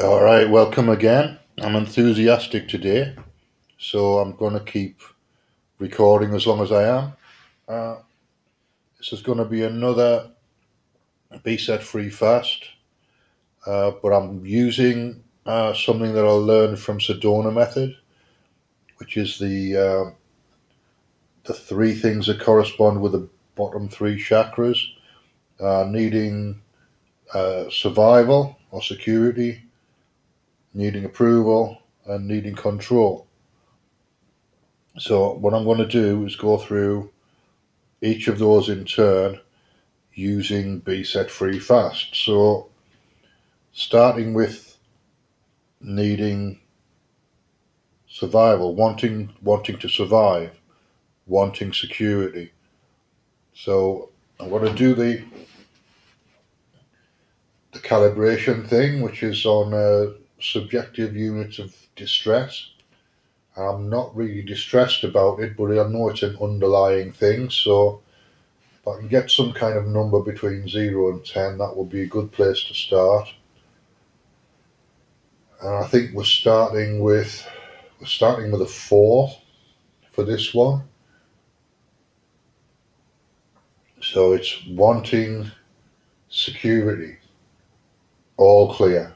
All right, welcome again. I'm enthusiastic today, so I'm going to keep recording as long as I am. Uh, this is going to be another Be Set Free Fast, uh, but I'm using uh, something that I learned from Sedona Method, which is the uh, the three things that correspond with the bottom three chakras, uh, needing uh, survival or security, needing approval, and needing control. So, what I'm going to do is go through each of those in turn using Be Set Free Fast. So, starting with needing survival, wanting wanting to survive, wanting security. So, I'm going to do the the calibration thing, which is on uh, subjective units of distress. I'm not really distressed about it, but I know it's an underlying thing. So if I can get some kind of number between zero and ten, that would be a good place to start. And I think we're starting with we're starting with a four for this one. So it's wanting security, all clear.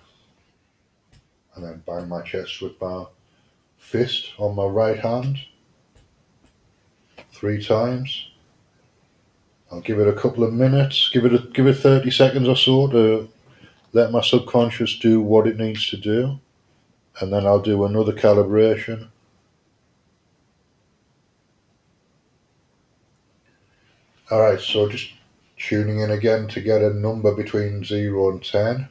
And then bang my chest with my fist on my right hand three times. I'll give it a couple of minutes, give it a, give it 30 seconds or so to let my subconscious do what it needs to do. And then I'll do another calibration. All right, so just tuning in again to get a number between 0 and 10.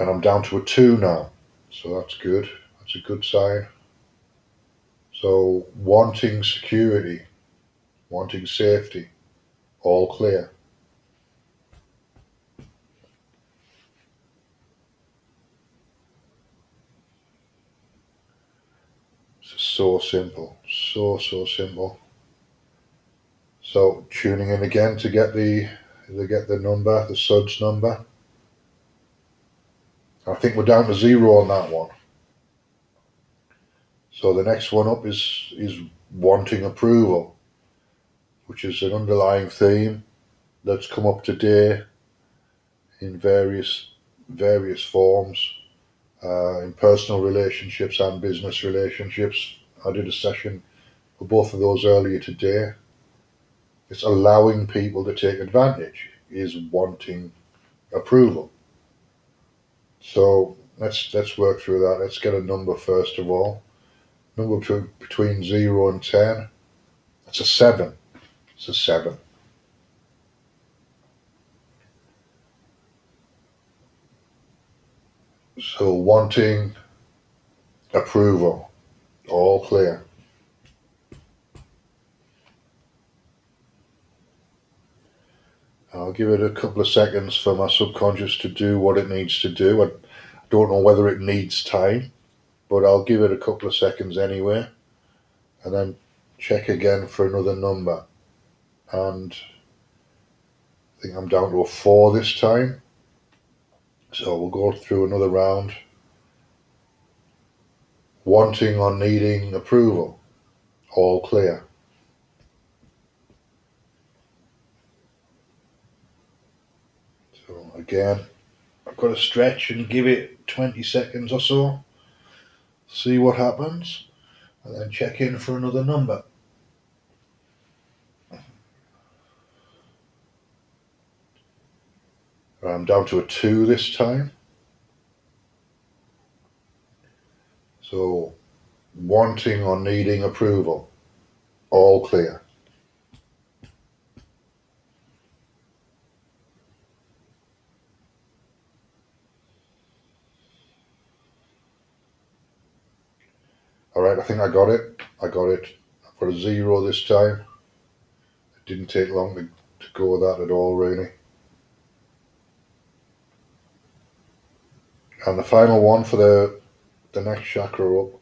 And I'm down to a 2 now, so that's good. That's a good sign. So, wanting security, wanting safety, all clear. So simple, so, so simple. So tuning in again to get the to get the number, the SUDS number. I think we're down to zero on that one. So the next one up is is wanting approval, which is an underlying theme that's come up today in various various forms, uh, in personal relationships and business relationships. I did a session for both of those earlier today. It's allowing people to take advantage, is wanting approval. So let's let's work through that. Let's get a number first of all. Number between zero and ten. That's a seven. It's a seven. So wanting approval, all clear. I'll give it a couple of seconds for my subconscious to do what it needs to do. I don't know whether it needs time, but I'll give it a couple of seconds anyway, and then check again for another number. And I think I'm down to a four this time. So we'll go through another round. Wanting or needing approval. All clear. Again. I've got to stretch and give it 20 seconds or so, see what happens, and then check in for another number. I'm down to a 2 this time. So, wanting or needing approval, all clear. All right, I think I got it. I got it. I put a zero this time. It didn't take long to, to go that at all, really. And the final one for the the next chakra up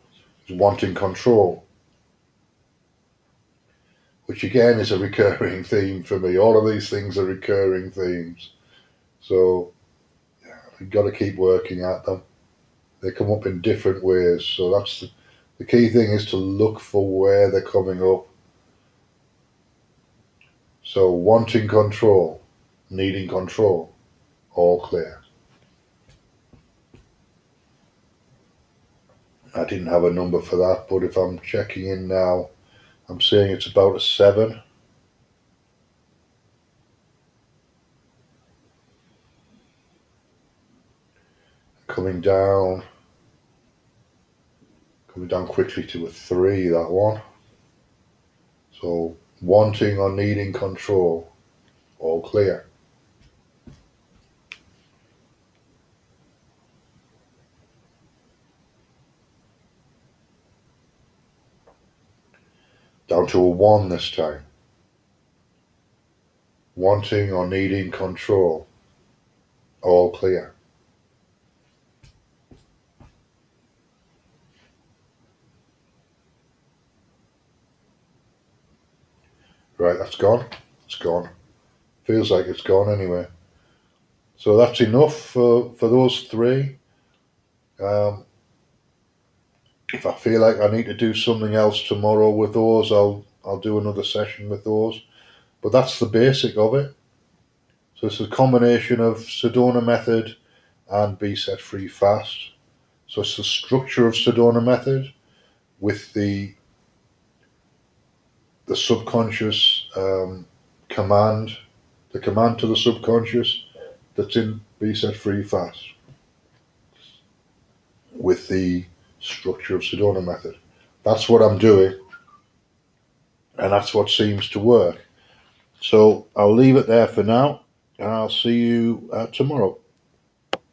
is wanting control, which again is a recurring theme for me. All of these things are recurring themes. So, yeah, You've got to keep working at them. They come up in different ways, so that's the, the key thing is to look for where they're coming up. So wanting control, needing control, all clear. I didn't have a number for that, but if I'm checking in now, I'm saying it's about a seven. Coming down, coming down quickly to a three, that one. So wanting or needing control, all clear. Down to a one this time. Wanting or needing control, all clear. Right, that's gone. It's gone. Feels like it's gone anyway. So that's enough for, for those three. Um, if I feel like I need to do something else tomorrow with those, I'll I'll do another session with those. But that's the basic of it. So it's a combination of Sedona method and Be Set Free Fast. So it's the structure of Sedona method with the the subconscious um, command, the command to the subconscious that's in Be Set Free Fast with the structure of Sedona method. That's what I'm doing, and that's what seems to work. So I'll leave it there for now, and I'll see you uh, tomorrow.